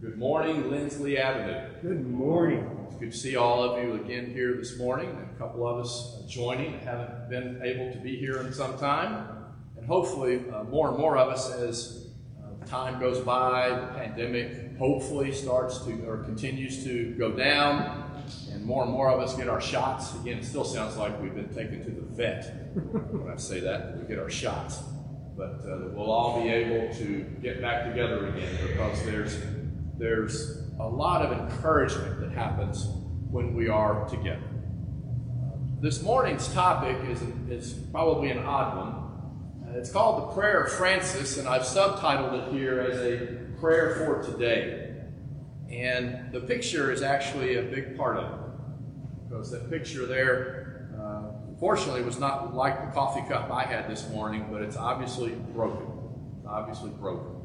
Good morning, Lindsley Avenue. Good morning. It's good to see all of you again here this morning, and a couple of us joining haven't been able to be here in some time. And hopefully, uh, more and more of us, as uh, time goes by, the pandemic hopefully starts to or continues to go down, and more and more of us get our shots. Again, it still sounds like we've been taken to the vet when I say that, we get our shots. But uh, we'll all be able to get back together again because there's there's a lot of encouragement that happens when we are together. This morning's topic is, is probably an odd one. It's called the Prayer of Francis, and I've subtitled it here as a prayer for today. And the picture is actually a big part of it because that picture there, uh, unfortunately, was not like the coffee cup I had this morning, but it's obviously broken. It's obviously broken.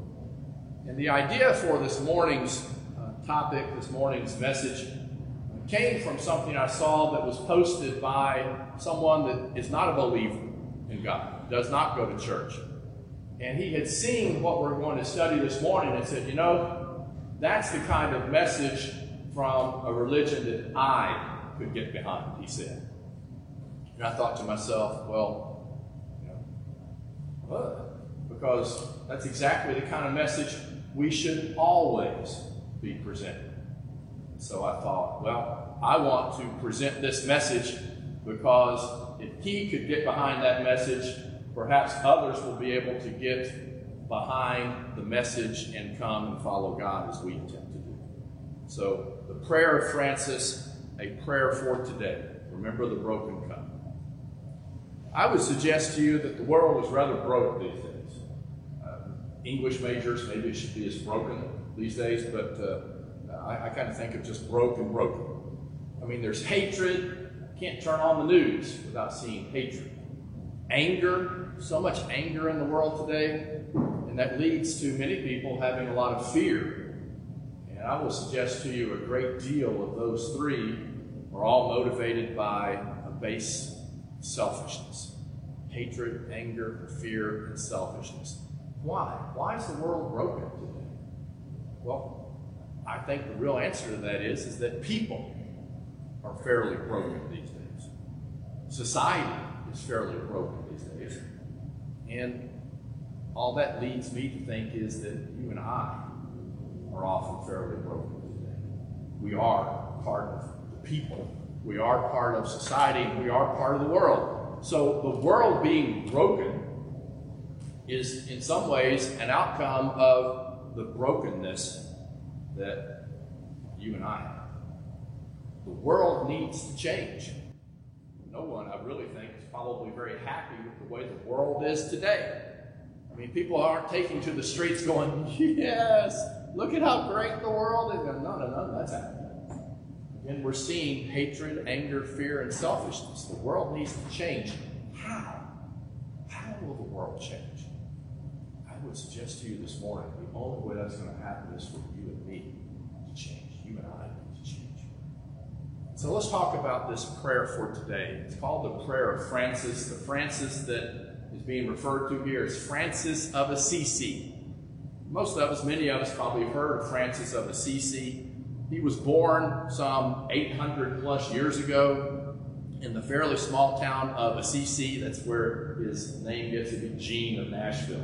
And the idea for this morning's uh, topic, this morning's message, came from something I saw that was posted by someone that is not a believer in God, does not go to church. And he had seen what we're going to study this morning and said, you know, that's the kind of message from a religion that I could get behind, he said. And I thought to myself, well, you know? Because that's exactly the kind of message we should always be presented. So I thought, well, I want to present this message because if he could get behind that message, perhaps others will be able to get behind the message and come and follow God as we attempt to do. So, the prayer of Francis, a prayer for today. Remember the broken cup. I would suggest to you that the world is rather broke these days. English majors, maybe it should be as broken these days, but uh, I, I kind of think of just broken, broken. I mean, there's hatred. Can't turn on the news without seeing hatred. Anger, so much anger in the world today, and that leads to many people having a lot of fear. And I will suggest to you a great deal of those three are all motivated by a base selfishness hatred, anger, fear, and selfishness. Why? Why is the world broken today? Well, I think the real answer to that is, is that people are fairly broken these days. Society is fairly broken these days. And all that leads me to think is that you and I are often fairly broken today. We are part of the people. We are part of society. We are part of the world. So the world being broken is in some ways an outcome of the brokenness that you and I have. The world needs to change. No one, I really think, is probably very happy with the way the world is today. I mean, people aren't taking to the streets going, yes, look at how great the world is. No, no, no, that's happening. And we're seeing hatred, anger, fear, and selfishness. The world needs to change. How? How will the world change? Would suggest to you this morning the only way that's going to happen is for you and me to change. You and I need to change. So let's talk about this prayer for today. It's called the Prayer of Francis. The Francis that is being referred to here is Francis of Assisi. Most of us, many of us, probably have heard of Francis of Assisi. He was born some 800 plus years ago in the fairly small town of Assisi. That's where his name gets to be Gene of Nashville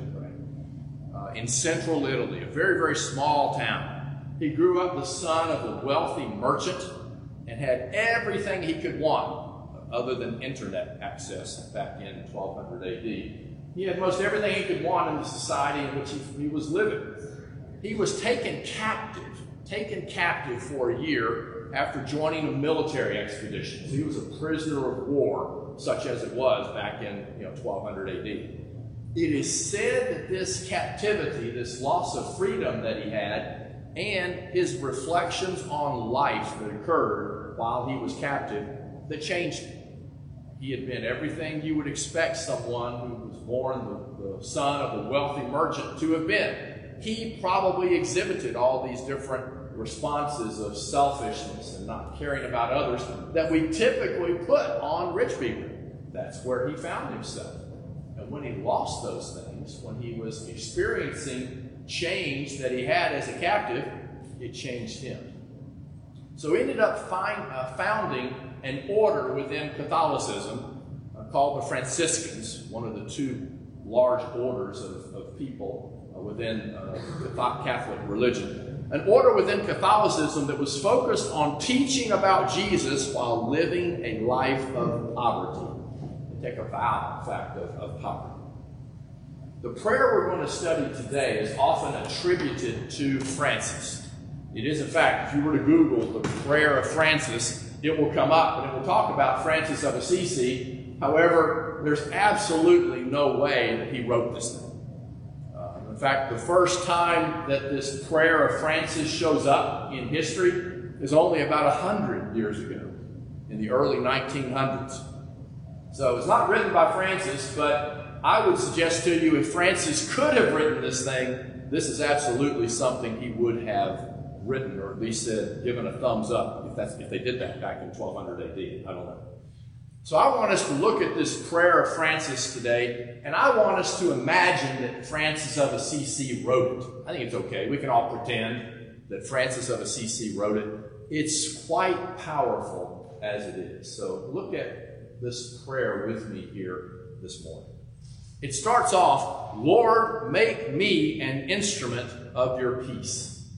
in central Italy, a very, very small town. He grew up the son of a wealthy merchant and had everything he could want other than internet access back in 1200 AD. He had most everything he could want in the society in which he, he was living. He was taken captive, taken captive for a year after joining a military expedition. So he was a prisoner of war, such as it was back in you know, 1200 AD. It is said that this captivity, this loss of freedom that he had, and his reflections on life that occurred while he was captive, that changed him. He had been everything you would expect someone who was born the, the son of a wealthy merchant to have been. He probably exhibited all these different responses of selfishness and not caring about others that we typically put on rich people. That's where he found himself when he lost those things, when he was experiencing change that he had as a captive, it changed him. So he ended up find, uh, founding an order within Catholicism uh, called the Franciscans, one of the two large orders of, of people uh, within uh, Catholic religion. An order within Catholicism that was focused on teaching about Jesus while living a life of poverty. Take a vow, in fact, of, of poverty. The prayer we're going to study today is often attributed to Francis. It is, in fact, if you were to Google the prayer of Francis, it will come up and it will talk about Francis of Assisi. However, there's absolutely no way that he wrote this thing. Uh, in fact, the first time that this prayer of Francis shows up in history is only about 100 years ago, in the early 1900s. So it's not written by Francis, but I would suggest to you if Francis could have written this thing, this is absolutely something he would have written, or at least said, given a thumbs up if that's if they did that back in 1200 AD. I don't know. So I want us to look at this prayer of Francis today, and I want us to imagine that Francis of Assisi wrote it. I think it's okay. We can all pretend that Francis of Assisi wrote it. It's quite powerful as it is. So look at this prayer with me here this morning. It starts off, Lord, make me an instrument of your peace.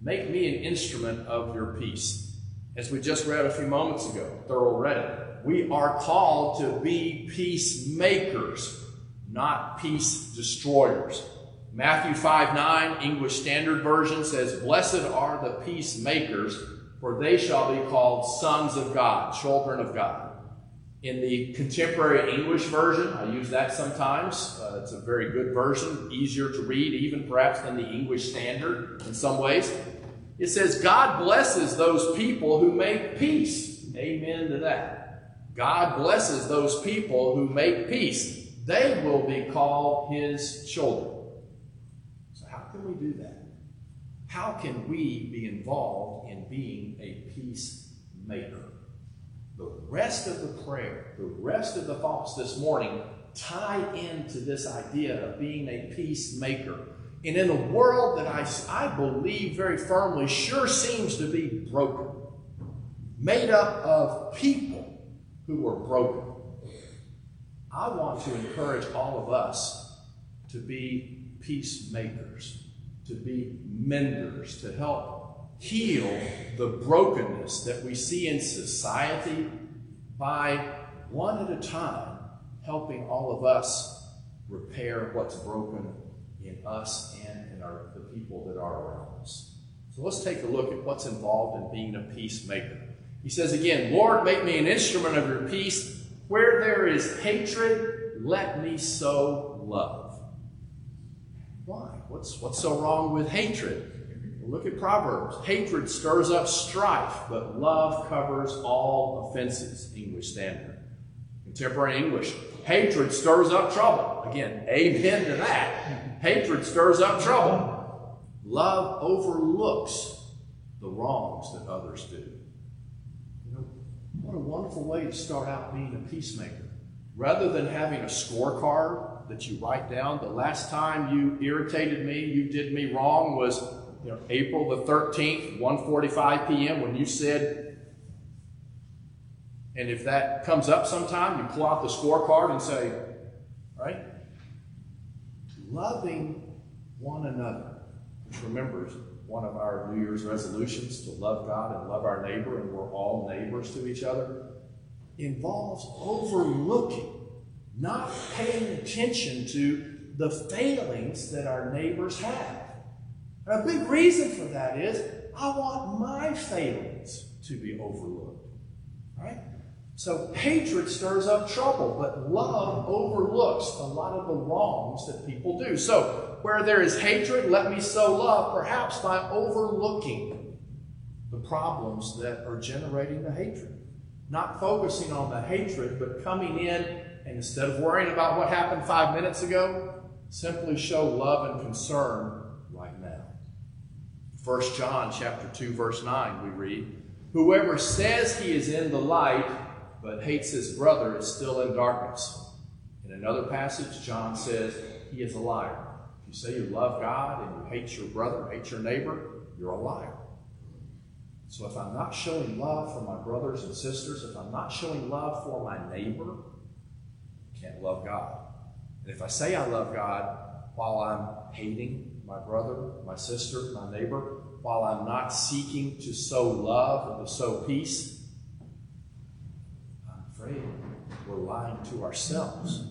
Make me an instrument of your peace. As we just read a few moments ago, Thurl read. We are called to be peacemakers, not peace destroyers. Matthew 5 9, English Standard Version says, Blessed are the peacemakers, for they shall be called sons of God, children of God. In the contemporary English version, I use that sometimes. Uh, it's a very good version, easier to read, even perhaps than the English Standard in some ways. It says, God blesses those people who make peace. Amen to that. God blesses those people who make peace. They will be called his children. So, how can we do that? How can we be involved in being a peacemaker? The rest of the prayer, the rest of the thoughts this morning tie into this idea of being a peacemaker. And in a world that I, I believe very firmly sure seems to be broken, made up of people who are broken, I want to encourage all of us to be peacemakers, to be menders, to help heal the brokenness that we see in society by one at a time helping all of us repair what's broken in us and in our, the people that are around us. So let's take a look at what's involved in being a peacemaker. He says again, Lord, make me an instrument of your peace. Where there is hatred, let me sow love. Why? What's, what's so wrong with hatred? Look at Proverbs. Hatred stirs up strife, but love covers all offenses. English Standard. Contemporary English. Hatred stirs up trouble. Again, amen to that. Hatred stirs up trouble. Love overlooks the wrongs that others do. You know, what a wonderful way to start out being a peacemaker. Rather than having a scorecard that you write down, the last time you irritated me, you did me wrong was you know, April the 13th, 1.45 p.m., when you said, and if that comes up sometime, you pull out the scorecard and say, right? Loving one another, which remembers one of our New Year's resolutions to love God and love our neighbor, and we're all neighbors to each other, involves overlooking, not paying attention to the failings that our neighbors have. And a big reason for that is I want my failings to be overlooked. Right? So hatred stirs up trouble, but love overlooks a lot of the wrongs that people do. So where there is hatred, let me sow love, perhaps by overlooking the problems that are generating the hatred. Not focusing on the hatred, but coming in and instead of worrying about what happened five minutes ago, simply show love and concern 1 John chapter 2 verse 9 we read, Whoever says he is in the light but hates his brother is still in darkness. In another passage, John says he is a liar. If you say you love God and you hate your brother, hate your neighbor, you're a liar. So if I'm not showing love for my brothers and sisters, if I'm not showing love for my neighbor, I can't love God. And if I say I love God while I'm hating my brother, my sister, my neighbor, while I'm not seeking to sow love and to sow peace, I'm afraid we're lying to ourselves.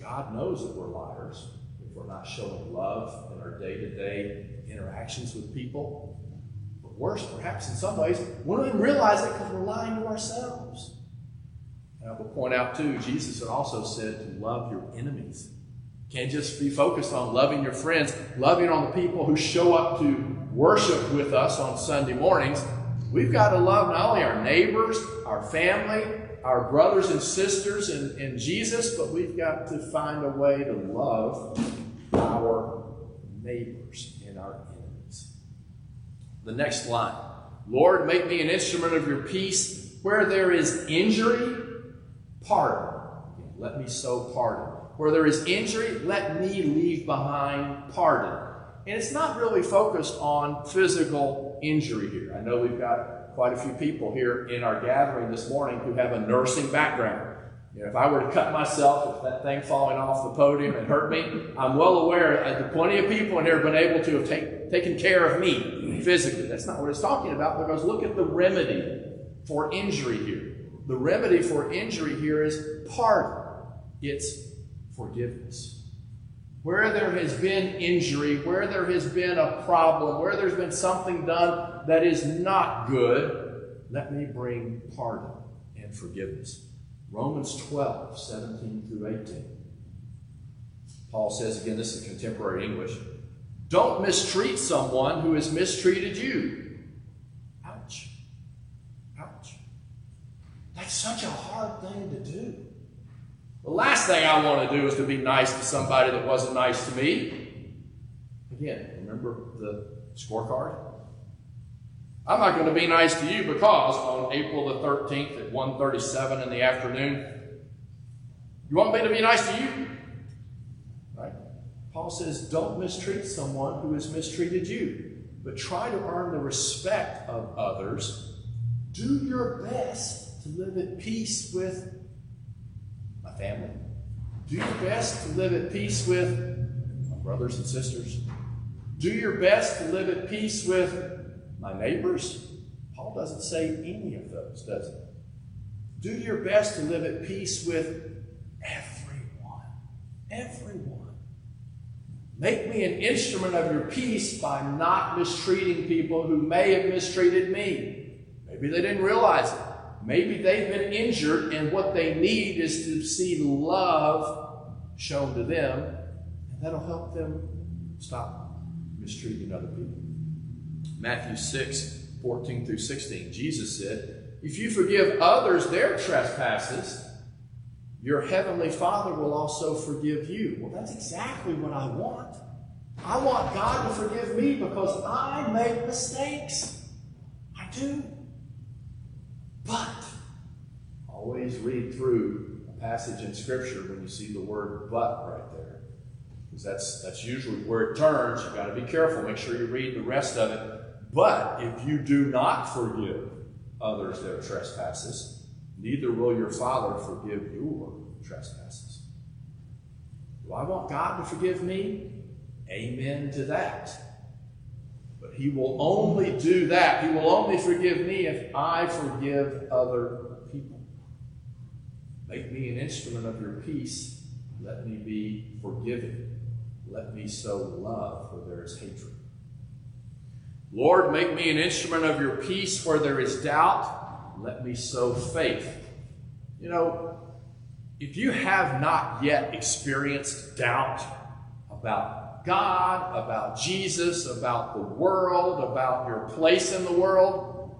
God knows that we're liars if we're not showing love in our day to day interactions with people. But worse, perhaps in some ways, we don't even realize it because we're lying to ourselves. And I will point out, too, Jesus had also said to love your enemies. Can't just be focused on loving your friends, loving on the people who show up to worship with us on Sunday mornings. We've got to love not only our neighbors, our family, our brothers and sisters in, in Jesus, but we've got to find a way to love our neighbors and our enemies. The next line Lord, make me an instrument of your peace. Where there is injury, pardon. Let me sow pardon. Where there is injury, let me leave behind pardon. And it's not really focused on physical injury here. I know we've got quite a few people here in our gathering this morning who have a nursing background. You know, if I were to cut myself, if that thing falling off the podium and hurt me, I'm well aware that plenty of people in here have been able to have take, taken care of me physically. That's not what it's talking about because look at the remedy for injury here. The remedy for injury here is pardon. It's forgiveness. Where there has been injury, where there has been a problem, where there's been something done that is not good, let me bring pardon and forgiveness. Romans 12, 17 through 18. Paul says again, this is contemporary English don't mistreat someone who has mistreated you. Ouch. Ouch. That's such a hard thing to do. The last thing I want to do is to be nice to somebody that wasn't nice to me. Again, remember the scorecard? I'm not going to be nice to you because on April the 13th at 1.37 in the afternoon, you want me to be nice to you? Right? Paul says, don't mistreat someone who has mistreated you, but try to earn the respect of others. Do your best to live at peace with family. Do your best to live at peace with my brothers and sisters. Do your best to live at peace with my neighbors. Paul doesn't say any of those, does he? Do your best to live at peace with everyone. Everyone. Make me an instrument of your peace by not mistreating people who may have mistreated me. Maybe they didn't realize it. Maybe they've been injured, and what they need is to see love shown to them, and that'll help them stop mistreating other people. Matthew 6 14 through 16, Jesus said, If you forgive others their trespasses, your heavenly Father will also forgive you. Well, that's exactly what I want. I want God to forgive me because I make mistakes. I do. But always read through a passage in Scripture when you see the word but right there. Because that's, that's usually where it turns. You've got to be careful. Make sure you read the rest of it. But if you do not forgive others their trespasses, neither will your Father forgive your trespasses. Do I want God to forgive me? Amen to that. He will only do that. He will only forgive me if I forgive other people. Make me an instrument of your peace. Let me be forgiving. Let me sow love where there is hatred. Lord, make me an instrument of your peace where there is doubt. Let me sow faith. You know, if you have not yet experienced doubt about God, about Jesus, about the world, about your place in the world,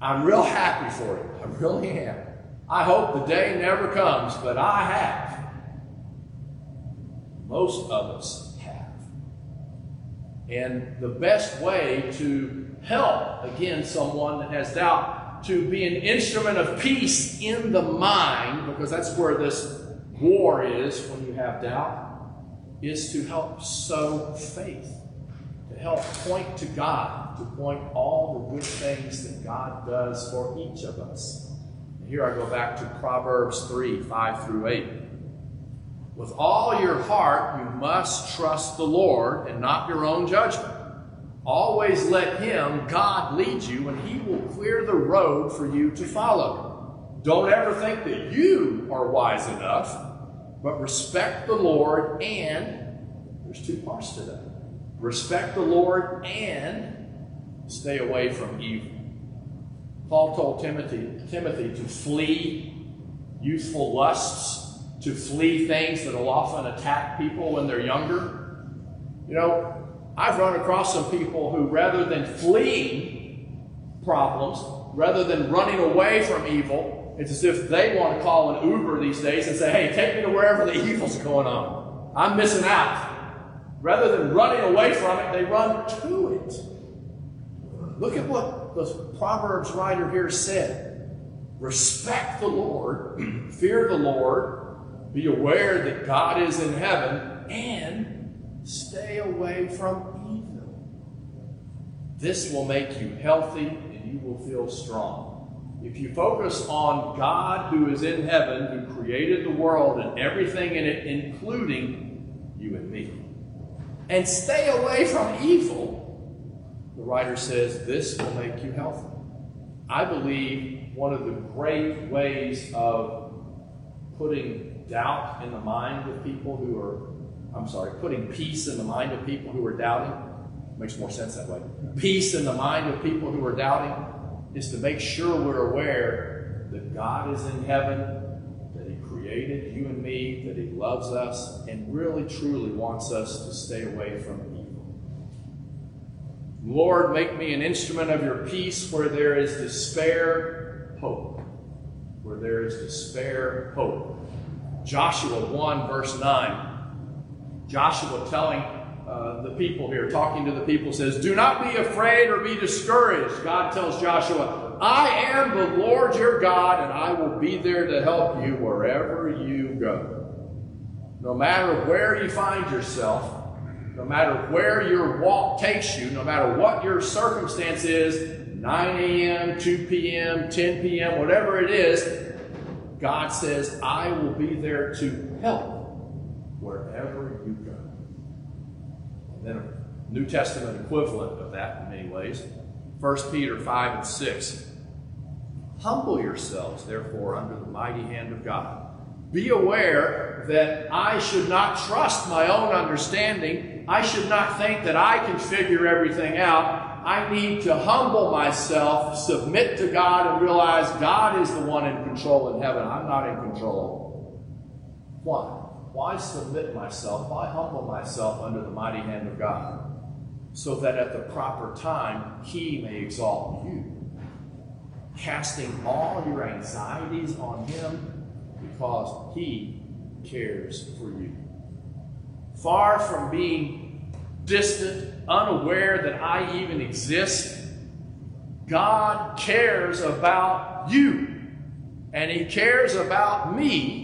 I'm real happy for you. I really am. I hope the day never comes, but I have. Most of us have. And the best way to help, again, someone that has doubt, to be an instrument of peace in the mind, because that's where this war is when you have doubt, is to help sow faith, to help point to God, to point all the good things that God does for each of us. And here I go back to Proverbs 3 5 through 8. With all your heart, you must trust the Lord and not your own judgment. Always let Him, God, lead you, and He will clear the road for you to follow. Don't ever think that you are wise enough, but respect the Lord and, there's two parts to that respect the Lord and stay away from evil. Paul told Timothy, Timothy to flee youthful lusts, to flee things that will often attack people when they're younger. You know, I've run across some people who, rather than fleeing problems, rather than running away from evil, it's as if they want to call an Uber these days and say, hey, take me to wherever the evil's going on. I'm missing out. Rather than running away from it, they run to it. Look at what the Proverbs writer here said respect the Lord, fear the Lord, be aware that God is in heaven, and Stay away from evil. This will make you healthy and you will feel strong. If you focus on God who is in heaven, who created the world and everything in it, including you and me, and stay away from evil, the writer says this will make you healthy. I believe one of the great ways of putting doubt in the mind of people who are I'm sorry, putting peace in the mind of people who are doubting. Makes more sense that way. Peace in the mind of people who are doubting is to make sure we're aware that God is in heaven, that He created you and me, that He loves us, and really truly wants us to stay away from evil. Lord, make me an instrument of your peace where there is despair, hope. Where there is despair, hope. Joshua 1, verse 9. Joshua telling uh, the people here, talking to the people, says, Do not be afraid or be discouraged. God tells Joshua, I am the Lord your God, and I will be there to help you wherever you go. No matter where you find yourself, no matter where your walk takes you, no matter what your circumstance is 9 a.m., 2 p.m., 10 p.m., whatever it is God says, I will be there to help wherever you go. Then a New Testament equivalent of that in many ways 1 Peter 5 and 6. Humble yourselves, therefore, under the mighty hand of God. Be aware that I should not trust my own understanding. I should not think that I can figure everything out. I need to humble myself, submit to God, and realize God is the one in control in heaven. I'm not in control. Why? Why submit myself? Why humble myself under the mighty hand of God? So that at the proper time, He may exalt you. Casting all your anxieties on Him because He cares for you. Far from being distant, unaware that I even exist, God cares about you. And He cares about me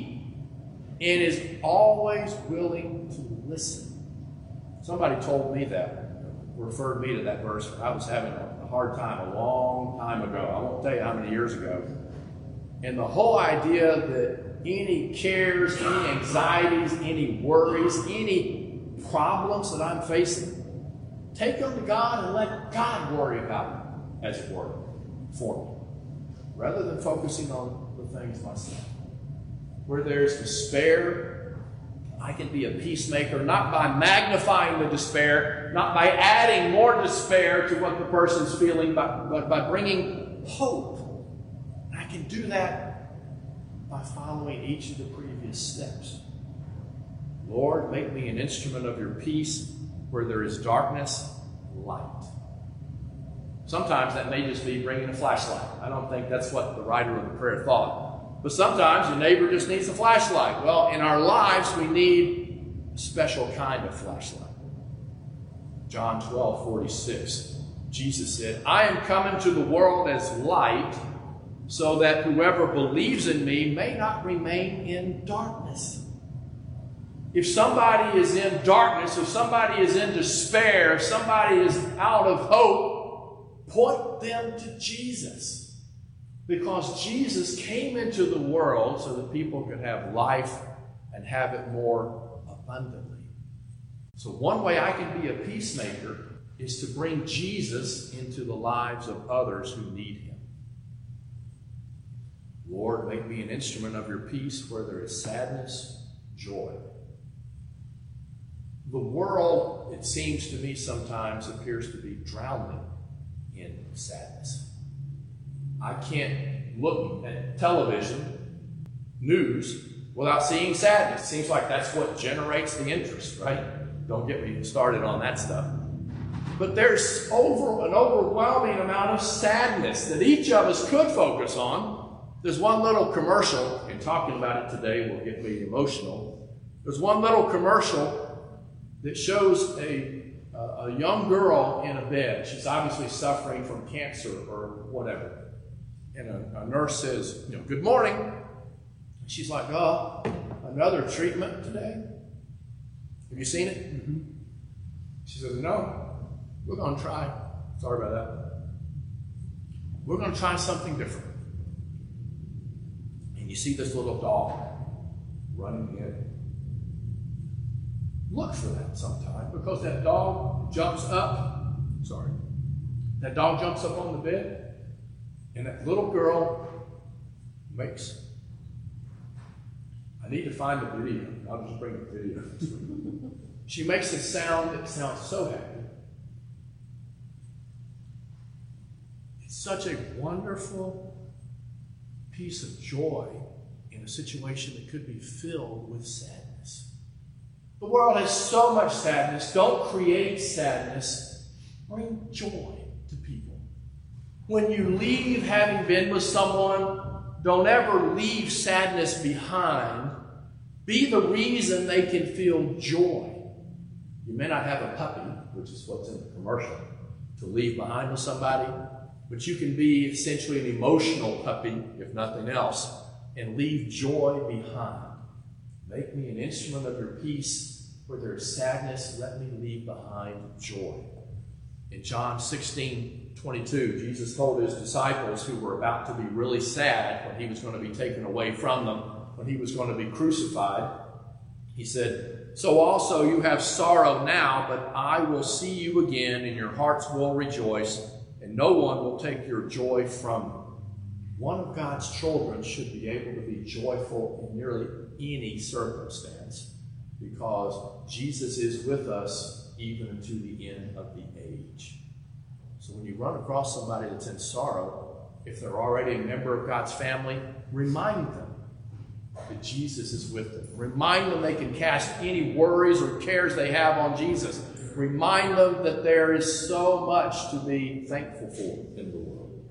and is always willing to listen. Somebody told me that, referred me to that verse I was having a hard time a long time ago. I won't tell you how many years ago. And the whole idea that any cares, any anxieties, any worries, any problems that I'm facing, take them to God and let God worry about them, as it were, for me, rather than focusing on the things myself where there's despair, I can be a peacemaker, not by magnifying the despair, not by adding more despair to what the person's feeling, but, but by bringing hope. And I can do that by following each of the previous steps. Lord, make me an instrument of your peace where there is darkness, light. Sometimes that may just be bringing a flashlight. I don't think that's what the writer of the prayer thought. But sometimes your neighbor just needs a flashlight. Well, in our lives, we need a special kind of flashlight. John 12, 46. Jesus said, I am coming to the world as light so that whoever believes in me may not remain in darkness. If somebody is in darkness, if somebody is in despair, if somebody is out of hope, point them to Jesus. Because Jesus came into the world so that people could have life and have it more abundantly. So, one way I can be a peacemaker is to bring Jesus into the lives of others who need him. Lord, make me an instrument of your peace where there is sadness, joy. The world, it seems to me sometimes, appears to be drowning in sadness. I can't look at television, news, without seeing sadness. Seems like that's what generates the interest, right? Don't get me started on that stuff. But there's over an overwhelming amount of sadness that each of us could focus on there's one little commercial, and talking about it today will get me emotional. There's one little commercial that shows a, a young girl in a bed. She's obviously suffering from cancer or whatever. And a, a nurse says, you know, good morning. She's like, oh, another treatment today? Have you seen it? Mm-hmm. She says, no, we're going to try. Sorry about that. We're going to try something different and you see this little dog running in. Look for that sometime because that dog jumps up. Sorry. That dog jumps up on the bed, and that little girl makes. I need to find the video. I'll just bring the video. she makes a sound that sounds so happy. It's such a wonderful piece of joy in a situation that could be filled with sadness. The world has so much sadness. Don't create sadness. Bring joy. When you leave having been with someone, don't ever leave sadness behind. Be the reason they can feel joy. You may not have a puppy, which is what's in the commercial, to leave behind with somebody, but you can be essentially an emotional puppy, if nothing else, and leave joy behind. Make me an instrument of your peace. Where there is sadness, let me leave behind joy. In John 16, 22, Jesus told his disciples who were about to be really sad when he was going to be taken away from them, when he was going to be crucified, he said, So also you have sorrow now, but I will see you again, and your hearts will rejoice and no one will take your joy from you. One of God's children should be able to be joyful in nearly any circumstance because Jesus is with us even to the end of the. So when you run across somebody that's in sorrow, if they're already a member of God's family, remind them that Jesus is with them. Remind them they can cast any worries or cares they have on Jesus remind them that there is so much to be thankful for in the world.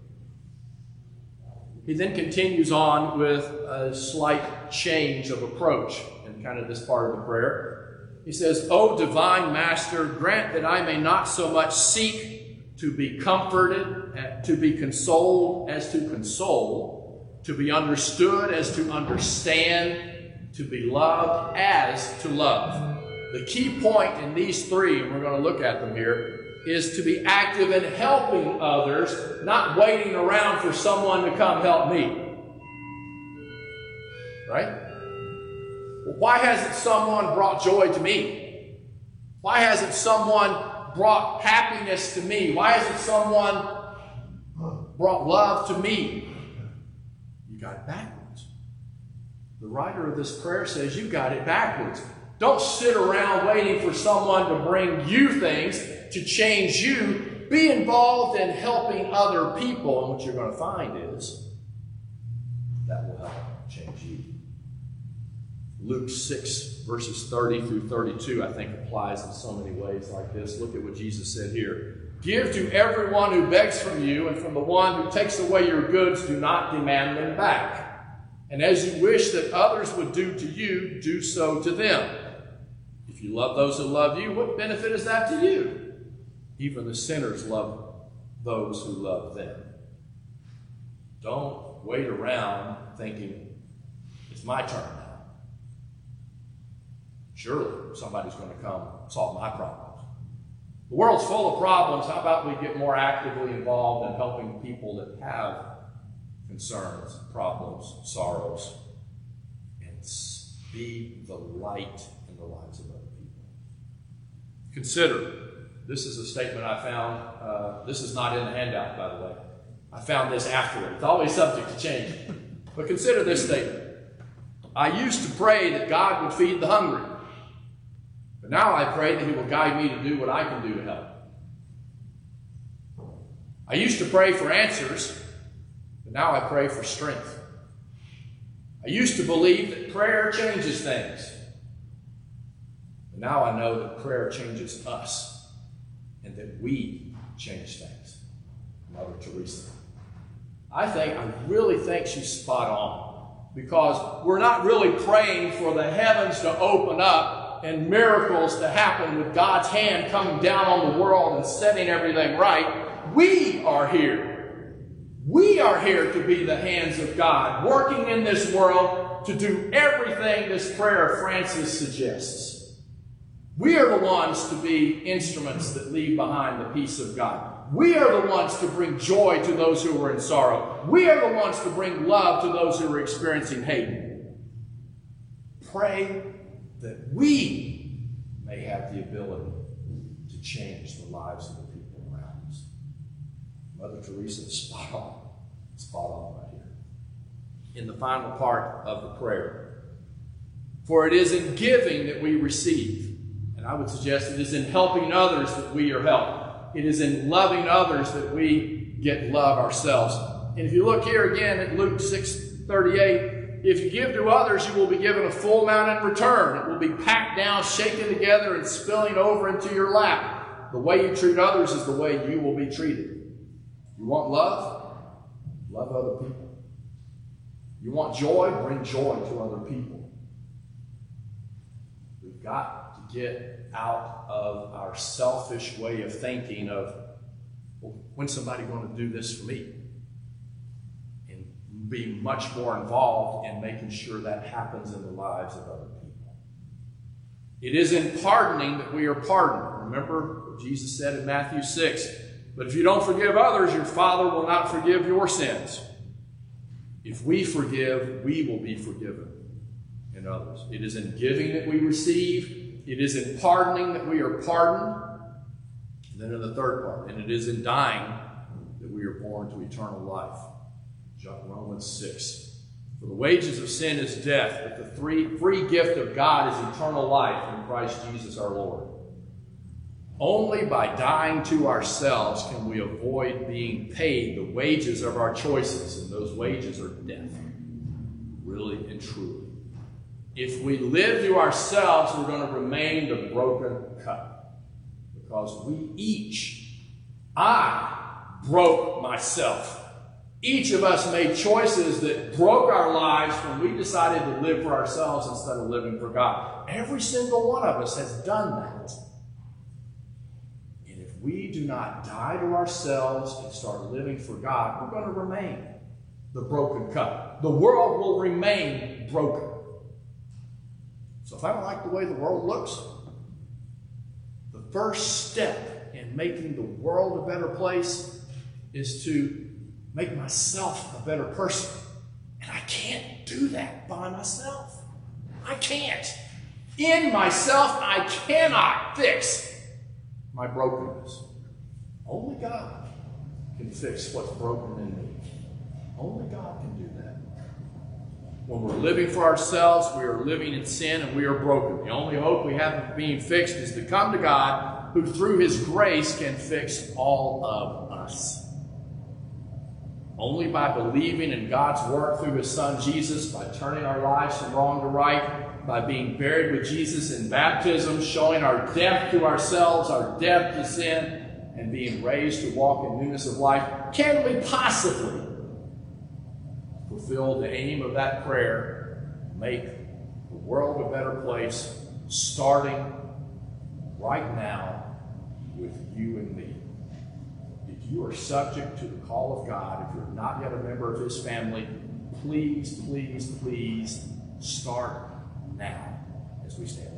He then continues on with a slight change of approach in kind of this part of the prayer. He says, O divine master, grant that I may not so much seek to be comforted, eh, to be consoled as to console, to be understood as to understand, to be loved as to love. The key point in these three, and we're going to look at them here, is to be active in helping others, not waiting around for someone to come help me. Right? Why hasn't someone brought joy to me? Why hasn't someone brought happiness to me? Why hasn't someone brought love to me? You got it backwards. The writer of this prayer says you got it backwards. Don't sit around waiting for someone to bring you things to change you. Be involved in helping other people. And what you're going to find is that will help change you. Luke 6, verses 30 through 32, I think applies in so many ways like this. Look at what Jesus said here. Give to everyone who begs from you, and from the one who takes away your goods, do not demand them back. And as you wish that others would do to you, do so to them. If you love those who love you, what benefit is that to you? Even the sinners love those who love them. Don't wait around thinking, it's my turn. Surely somebody's going to come solve my problems. The world's full of problems. How about we get more actively involved in helping people that have concerns, problems, sorrows, and be the light in the lives of other people? Consider this is a statement I found. Uh, this is not in the handout, by the way. I found this afterward. It's always subject to change. But consider this statement. I used to pray that God would feed the hungry. But now I pray that He will guide me to do what I can do to help. I used to pray for answers, but now I pray for strength. I used to believe that prayer changes things. But now I know that prayer changes us and that we change things. Mother Teresa. I think, I really think she's spot on because we're not really praying for the heavens to open up and miracles to happen with God's hand coming down on the world and setting everything right. We are here. We are here to be the hands of God, working in this world to do everything this prayer of Francis suggests. We are the ones to be instruments that leave behind the peace of God. We are the ones to bring joy to those who are in sorrow. We are the ones to bring love to those who are experiencing hate. Pray that we may have the ability to change the lives of the people around us. Mother Teresa is spot on, spot on right here. In the final part of the prayer, for it is in giving that we receive, and I would suggest it is in helping others that we are helped. It is in loving others that we get love ourselves. And if you look here again at Luke 6 38, if you give to others, you will be given a full amount in return. It will be packed down, shaken together, and spilling over into your lap. The way you treat others is the way you will be treated. You want love? Love other people. You want joy? Bring joy to other people. We've got to get out of our selfish way of thinking of, well, when's somebody going to do this for me? Be much more involved in making sure that happens in the lives of other people. It is in pardoning that we are pardoned. Remember what Jesus said in Matthew 6 But if you don't forgive others, your Father will not forgive your sins. If we forgive, we will be forgiven in others. It is in giving that we receive, it is in pardoning that we are pardoned. And then in the third part, and it is in dying that we are born to eternal life. Romans 6. For the wages of sin is death, but the free, free gift of God is eternal life in Christ Jesus our Lord. Only by dying to ourselves can we avoid being paid the wages of our choices, and those wages are death. Really and truly. If we live to ourselves, we're going to remain the broken cup. Because we each, I broke myself each of us made choices that broke our lives when we decided to live for ourselves instead of living for God. Every single one of us has done that. And if we do not die to ourselves and start living for God, we're going to remain the broken cup. The world will remain broken. So if I don't like the way the world looks, the first step in making the world a better place is to make myself a better person. And I can't do that by myself. I can't. In myself, I cannot fix my brokenness. Only God can fix what's broken in me. Only God can do that. When we're living for ourselves, we are living in sin and we are broken. The only hope we have of being fixed is to come to God, who through His grace can fix all of us. Only by believing in God's work through His Son Jesus, by turning our lives from wrong to right, by being buried with Jesus in baptism, showing our death to ourselves, our death to sin, and being raised to walk in newness of life, can we possibly fulfill the aim of that prayer, make the world a better place, starting right now with you you are subject to the call of God. If you're not yet a member of His family, please, please, please start now. As we stand.